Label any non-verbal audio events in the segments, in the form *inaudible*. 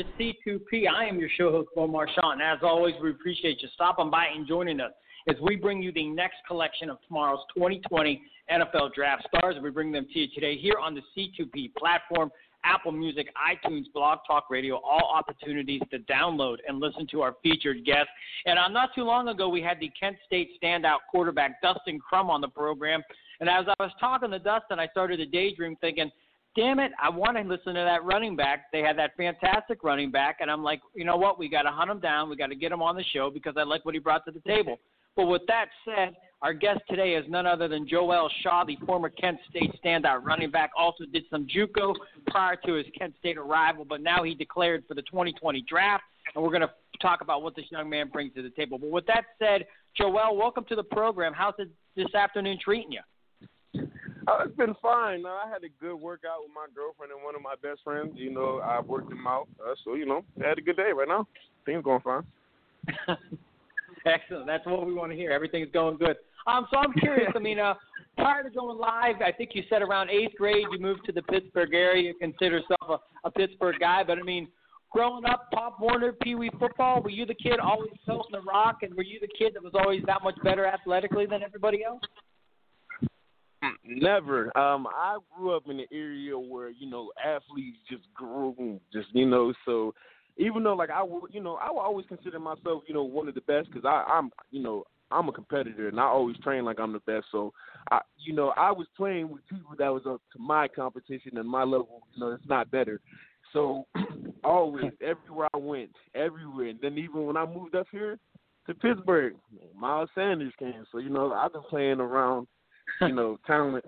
Edition the C2P. I am your show host, Bo Marchionte, and as always, we appreciate you stopping by and joining us as we bring you the next collection of tomorrow's 2020 NFL Draft Stars. We bring them to you today here on the C2P platform, Apple Music, iTunes, Blog Talk Radio, all opportunities to download and listen to our featured guests. And uh, not too long ago, we had the Kent State standout quarterback Dustin Crum on the program. And as I was talking to Dustin, I started to daydream thinking, damn it, I want to listen to that running back. They had that fantastic running back, and I'm like, you know what? We got to hunt him down. We got to get him on the show because I like what he brought to the table. But with that said, our guest today is none other than Jo-El Shaw, the former Kent State standout running back. Also did some JUCO prior to his Kent State arrival, but now he declared for the 2020 draft. And we're going to talk about what this young man brings to the table. But with that said, Jo-El, welcome to the program. How's it this afternoon treating you? Uh, *laughs* it's been fine. I had a good workout with my girlfriend and one of my best friends. You know, I worked them out. Uh, so, you know, I had a good day right now. Things going fine. *laughs* Excellent. That's what we want to hear. Everything's going good. Um, so I'm curious. I mean, uh, *laughs* prior to going live, I think you said around eighth grade you moved to the Pittsburgh area. You consider yourself a, a Pittsburgh guy, but I mean, growing up, Pop Warner, Pee Wee football, were you the kid always toting the rock, and were you the kid that was always that much better athletically than everybody else? Never. Um, I grew up in an area where you know athletes just grew, just you know. So even though like I would, you know, I would always consider myself, you know, one of the best because I I'm, you know, I'm a competitor and I always train like I'm the best. So I, you know, I was playing with people that was up to my competition and my level. You know, it's not better. So *clears throat* always, everywhere I went, everywhere, and then even when I moved up here to Pittsburgh, Miles Sanders came. So you know, I've been playing around *laughs* you know, talent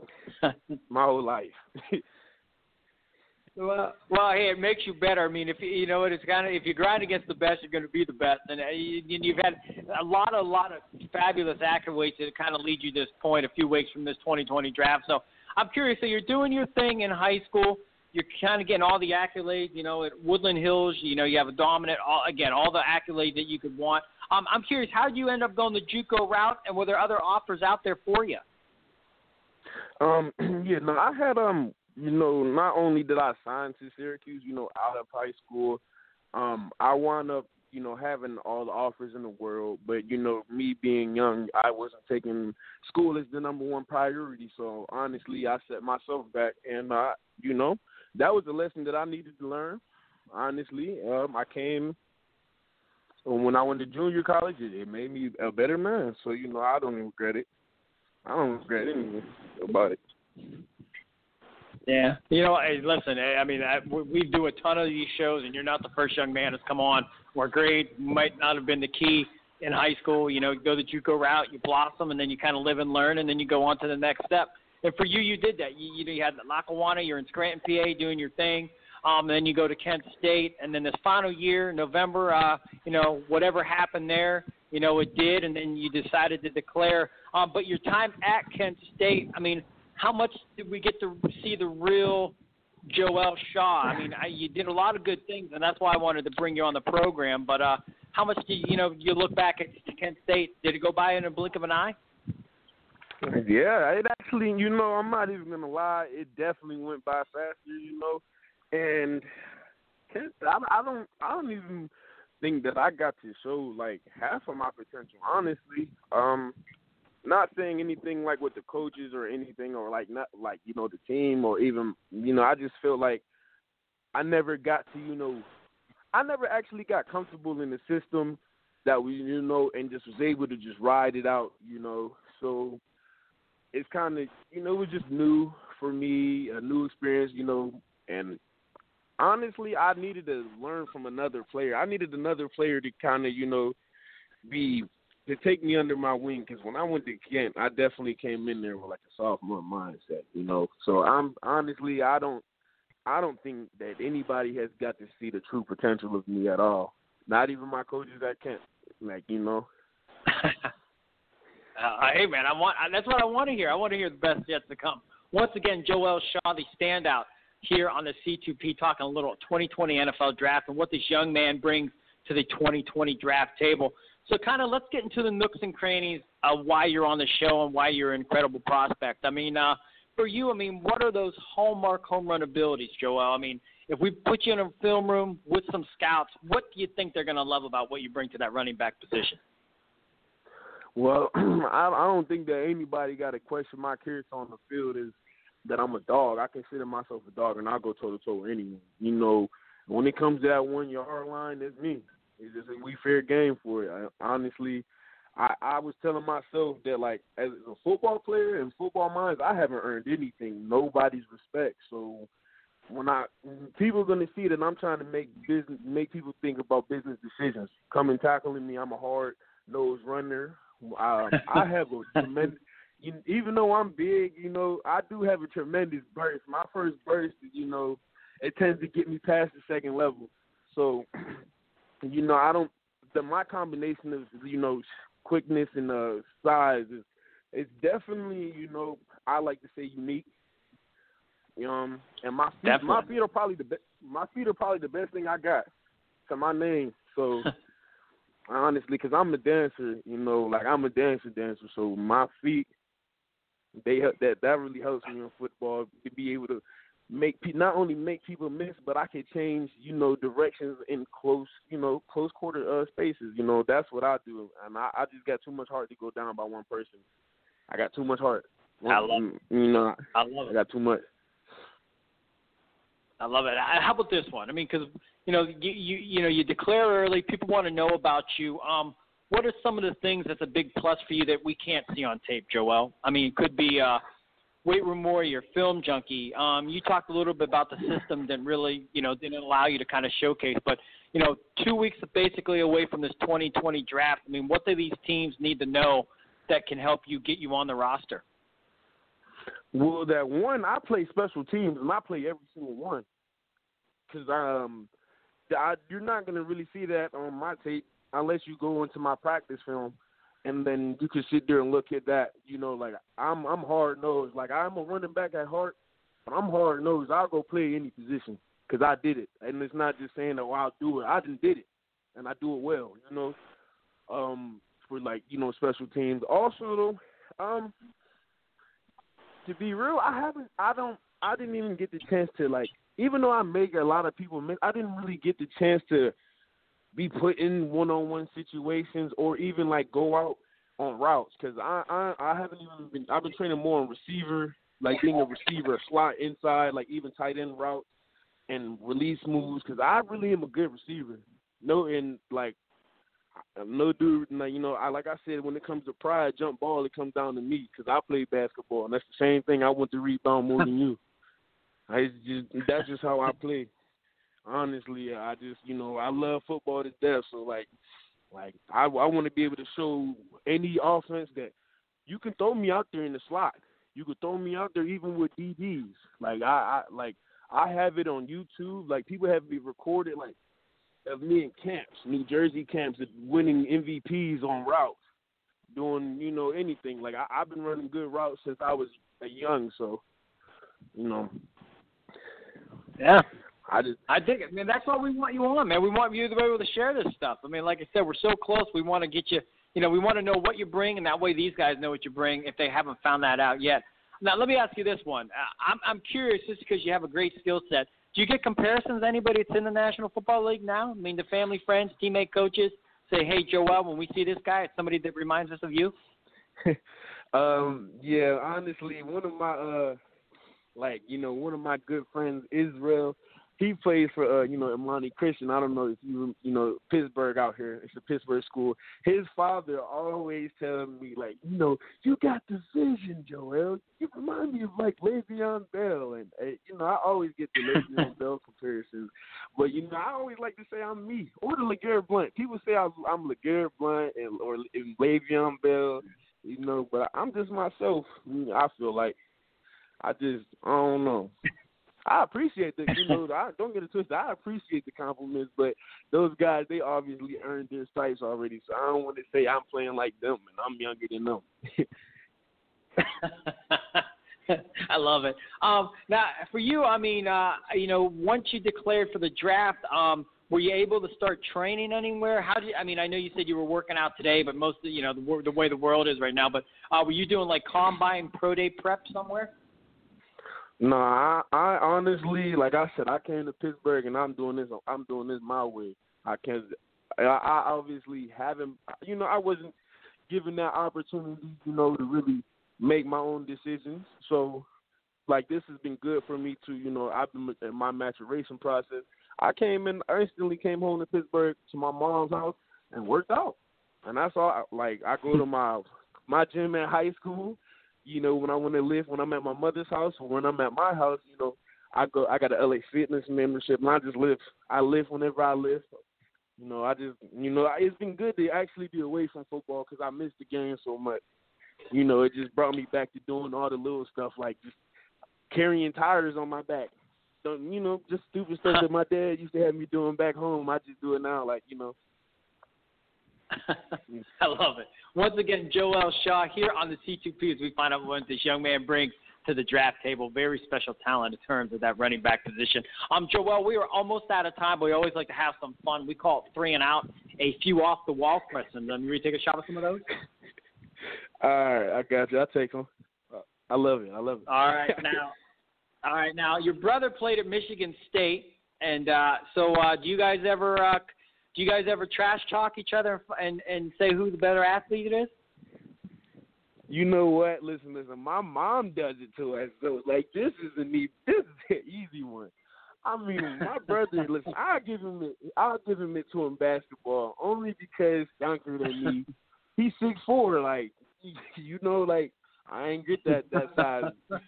my whole life. *laughs* well, well, hey, it makes you better. I mean, if you, know it's kind of if you grind against the best, you're going to be the best. And uh, you, you've had a lot, a lot of fabulous accolades that kind of lead you to this point a few weeks from this 2020 draft. So I'm curious. So you're doing your thing in high school. You're kind of getting all the accolades. You know, at Woodland Hills, you know, you have a dominant. All, again, all the accolades that you could want. Um, I'm curious, how did you end up going the JUCO route, and were there other offers out there for you? Um, *clears throat* yeah, no, I had um, you know, not only did I sign to Syracuse, you know, out of high school, um, I wound up, you know, having all the offers in the world, but you know, me being young, I wasn't taking school as the number one priority. So honestly, I set myself back, and uh, you know, that was a lesson that I needed to learn. Honestly, um, I came when I went to junior college. It, it made me a better man. So you know, I don't regret it. I don't regret anything about it. Yeah, you know, hey, listen. I mean, I, we do a ton of these shows, and you're not the first young man that's come on. We're great. Might not have been the key in high school. You know, you go the JUCO route, you blossom, and then you kind of live and learn, and then you go on to the next step. And for you, you did that. You, you know, you had the Lackawanna. You're in Scranton, PA, doing your thing. Um, then you go to Kent State, and then this final year, November, uh, you know, whatever happened there, you know, it did, and then you decided to declare. Um, but your time at Kent State, I mean, how much did we get to see the real Jo-El Shaw? I mean, I, you did a lot of good things, and that's why I wanted to bring you on the program. But uh, how much do you, you know? You look back at Kent State. Did it go by in a blink of an eye? Yeah, it actually, you know, I'm not even gonna lie. It definitely went by faster, you know, and I, I don't, I don't even think that I got to show like half of my potential. Honestly, um, not saying anything like with the coaches or anything, or like not like you know the team or even you know. I just feel like I never got to you know, I never actually got comfortable in the system that we you know and just was able to just ride it out, you know. So it's kind of you know it was just new for me, a new experience, you know, and honestly, I needed to learn from another player. I needed another player to kind of, you know, be to take me under my wing. Because when I went to Kent, I definitely came in there with like a sophomore mindset, you know. So I'm honestly, I don't, I don't think that anybody has got to see the true potential of me at all. Not even my coaches at Kent. Like you know. *laughs* uh, hey man, I want that's what I want to hear. I want to hear the best yet to come. Once again, Jo-El Shaw, the standout here on the C2P, talking a little 2020 NFL draft and what this young man brings to the 2020 draft table. So, kind of, let's get into the nooks and crannies of why you're on the show and why you're an incredible prospect. I mean, uh, for you, I mean, what are those hallmark home run abilities, Jo-El? I mean, if we put you in a film room with some scouts, what do you think they're going to love about what you bring to that running back position? Well, *clears throat* I, I don't think that anybody got to question my character on the field is that I'm a dog. I consider myself a dog, and I'll go toe to toe with anyone. You know, when it comes to that one yard line, that's me. It's just a we fair game for it. I, honestly, I, I was telling myself that like as a football player and football minds, I haven't earned anything, nobody's respect. So when I people are gonna see that I'm trying to make business, make people think about business decisions. Come and tackling me, I'm a hard nosed runner. Um, I have a *laughs* tremendous. Even though I'm big, you know, I do have a tremendous burst. My first burst, you know, it tends to get me past the second level. So, *clears throat* you know, I don't. The, my combination of you know quickness and uh, size is it's definitely you know I like to say unique. Um, and my feet, definitely. my feet are probably the best. my feet are probably the best thing I got to my name. So *laughs* honestly, because I'm a dancer, you know, like I'm a dancer dancer. So my feet, they that that really helps me in football to be able to make not only make people miss, but I can change, you know, directions in close, you know, close quarter uh, spaces. You know, that's what I do, and I, I just got too much heart to go down by one person. I got too much heart. I love it. You know, I love it. I got too much. I love it. How about this one? I mean, because you know, you, you you know, you declare early. People want to know about you. Um, what are some of the things that's a big plus for you that we can't see on tape, Jo-El? I mean, it could be uh, weight room warrior, film junkie. Um, you talked a little bit about the system that really, you know, didn't allow you to kind of showcase. But you know, two weeks basically away from this 2020 draft. I mean, what do these teams need to know that can help you get you on the roster? Well, that one, I play special teams, and I play every single one. Because um, I, you're not to really see that on my tape unless you go into my practice film and then you can sit there and look at that. You know, like I'm I'm hard nosed. Like I'm a running back at heart, but I'm hard nosed. I'll go play any position because I did it, and it's not just saying that well, I'll do it. I just did it, and I do it well. You know, um, for like you know special teams. Also, um, to be real, I haven't. I don't. I didn't even get the chance to like. Even though I make a lot of people miss, I didn't really get the chance to be put in one-on-one situations or even like go out on routes because I, I I haven't even been I've been training more on receiver like being a receiver a slot inside like even tight end routes and release moves because I really am a good receiver. No and like no dude like you know I like I said when it comes to pride jump ball it comes down to me because I play basketball and that's the same thing I want to rebound more *laughs* than you. I just that's just how I play honestly, I just you know I love football to death. So like, like I I want to be able to show any offense that you can throw me out there in the slot. You could throw me out there even with DBs. Like I, I like I have it on YouTube. Like people have me recorded like of me in camps, New Jersey camps, winning MVPs on routes, doing you know anything. Like I, I've been running good routes since I was young. So you know. Yeah, I just I it. I mean, that's what we want you on, man. We want you to be able to share this stuff. I mean, like I said, we're so close. We want to get you. You know, we want to know what you bring, and that way these guys know what you bring if they haven't found that out yet. Now, let me ask you this one. Uh, I'm I'm curious, just because you have a great skill set. Do you get comparisons? Anybody that's in the National Football League now? I mean, the family, friends, teammate, coaches say, "Hey, Jo-El, when we see this guy, it's somebody that reminds us of you." *laughs* um, yeah, honestly, one of my uh, like you know, one of my good friends, Israel he plays for uh, you know Imani Christian. I don't know if you you know Pittsburgh out here. It's a Pittsburgh school. His father always telling me like, you know, you got the vision, Jo-El. You remind me of like Le'Veon Bell, and uh, you know I always get the Le'Veon *laughs* Bell comparisons. But you know I always like to say I'm me or the LeGarrette Blunt. People say I'm, I'm LeGarrette Blunt and or and Le'Veon Bell, you know, but I'm just myself. I feel like I just I don't know. I appreciate the you know I don't get it twisted. I appreciate the compliments, but those guys they obviously earned their stripes already. So I don't want to say I'm playing like them and I'm younger than them. *laughs* I love it. Um, now, for you, I mean, uh, you know, once you declared for the draft, um, were you able to start training anywhere? How did you, I mean? I know you said you were working out today, but most of you know the, the way the world is right now. But uh, were you doing like combine pro day prep somewhere? No, I, I honestly, like I said, I came to Pittsburgh and I'm doing this. I'm doing this my way. I can't. I, I obviously haven't. You know, I wasn't given that opportunity. You know, to really make my own decisions. So, like this has been good for me to. You know, I've been in my maturation process. I came in I instantly came home to Pittsburgh to my mom's house and worked out, and that's all. Like I go to my my gym at high school you know, when I want to live, when I'm at my mother's house or when I'm at my house, you know, I go. I got a LA Fitness membership, and I just live. I live whenever I live. You know, I just, you know, it's been good to actually be away from football because I missed the game so much. You know, it just brought me back to doing all the little stuff like just carrying tires on my back. So, you know, just stupid stuff that my dad used to have me doing back home. I just do it now, like you know. *laughs* I love it. Once again, Jo-El Shaw here on the C2P as we find out what this young man brings to the draft table. Very special talent in terms of that running back position. Um, Jo-El, we are almost out of time, but we always like to have some fun. We call it three and out, a few off the wall questions. Um, you ready to take a shot at some of those? *laughs* All right, I got you. I'll take them. I love it. I love it. All right, *laughs* now, all right, now your brother played at Michigan State, and uh, so uh, do you guys ever? Uh, do you guys ever trash talk each other and and say who the better athlete is? You know what? Listen, listen. My mom does it to us. So like this is an easy, *laughs* this is an easy one. I mean, my *laughs* brother. listen, I'll give him it. I'll give him it to him basketball only because younger than me. He's six four. Like *laughs* you know, like I ain't get that that size.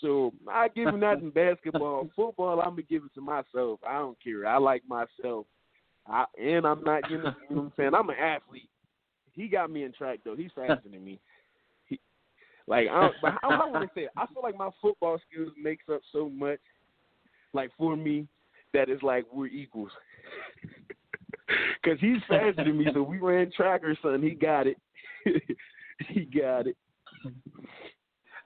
so I give him that in basketball. Football, I'm gonna give it to myself. I don't care. I like myself. I, and I'm not, know, you know what I'm saying? I'm an athlete. He got me in track though. He's faster than me. He, like, I, but I, I want to say, I feel like my football skills makes up so much, like for me, that it's like we're equals. *laughs* Cause he's faster than me, so we ran track or something. He got it. *laughs* he got it.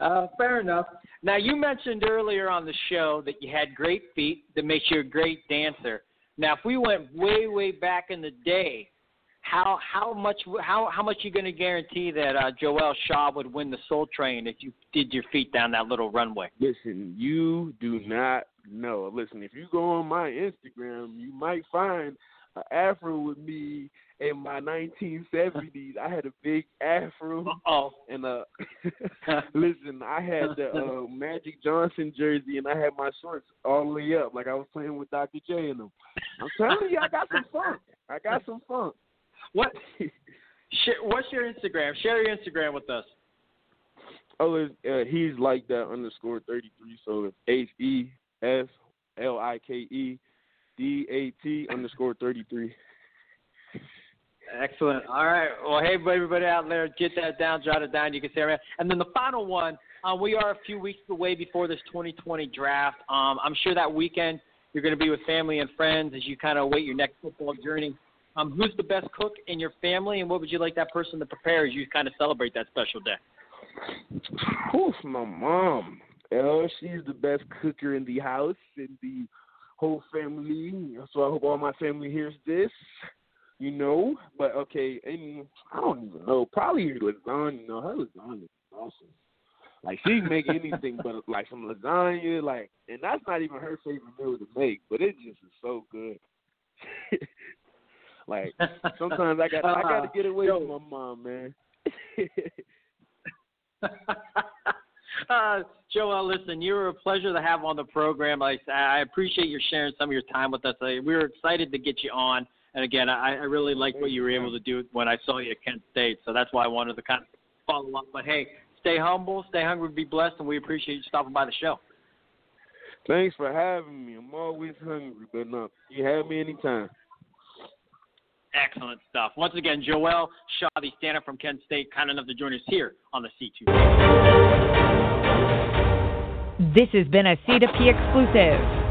Uh, fair enough. Now you mentioned earlier on the show that you had great feet that makes you a great dancer. Now, if we went way, way back in the day, how how much how how much you going to guarantee that uh, Jo-El Shaw would win the Soul Train if you did your feet down that little runway? Listen, you do not know. Listen, if you go on my Instagram, you might find an afro with me in my 1970s. I had a big afro. Oh, and uh, *laughs* *laughs* listen, I had the uh, Magic Johnson jersey, and I had my shorts all the way up, like I was playing with Dr. J in them. I'm telling you, I got some funk. I got some funk. What? What's your Instagram? Share your Instagram with us. Oh, uh, he's like that underscore thirty three. So it's H E S L I K E D A T underscore thirty three. Excellent. All right. Well, hey, everybody out there, get that down, jot it down. You can say it. And then the final one, uh, we are a few weeks away before this 2020 draft. Um, I'm sure that weekend you're going to be with family and friends as you kind of wait your next football journey. Um, who's the best cook in your family, and what would you like that person to prepare as you kind of celebrate that special day? Oof, my mom. Oh, she's the best cooker in the house and the whole family. So I hope all my family hears this you know. But okay, and I don't even know. Probably lasagna. You know, her lasagna is awesome. Like she can make anything, but *laughs* like some lasagna, like, and that's not even her favorite meal to make, but it just is so good. *laughs* like sometimes I got I *laughs* got to get away from my mom, man. uh, Jo-El, listen, you're a pleasure to have on the program. I, I appreciate you sharing some of your time with us. I, we were excited to get you on. And again, I, I really liked what you were able to do when I saw you at Kent State. So that's why I wanted to kind of follow up. But hey, stay humble, stay hungry, be blessed, and we appreciate you stopping by the show. Thanks for having me. I'm always hungry, but no, you have me anytime. Excellent stuff. Once again, Jo-El Shaw, the stand-up from Kent State, kind enough to join us here on the C2. This has been a C2P exclusive.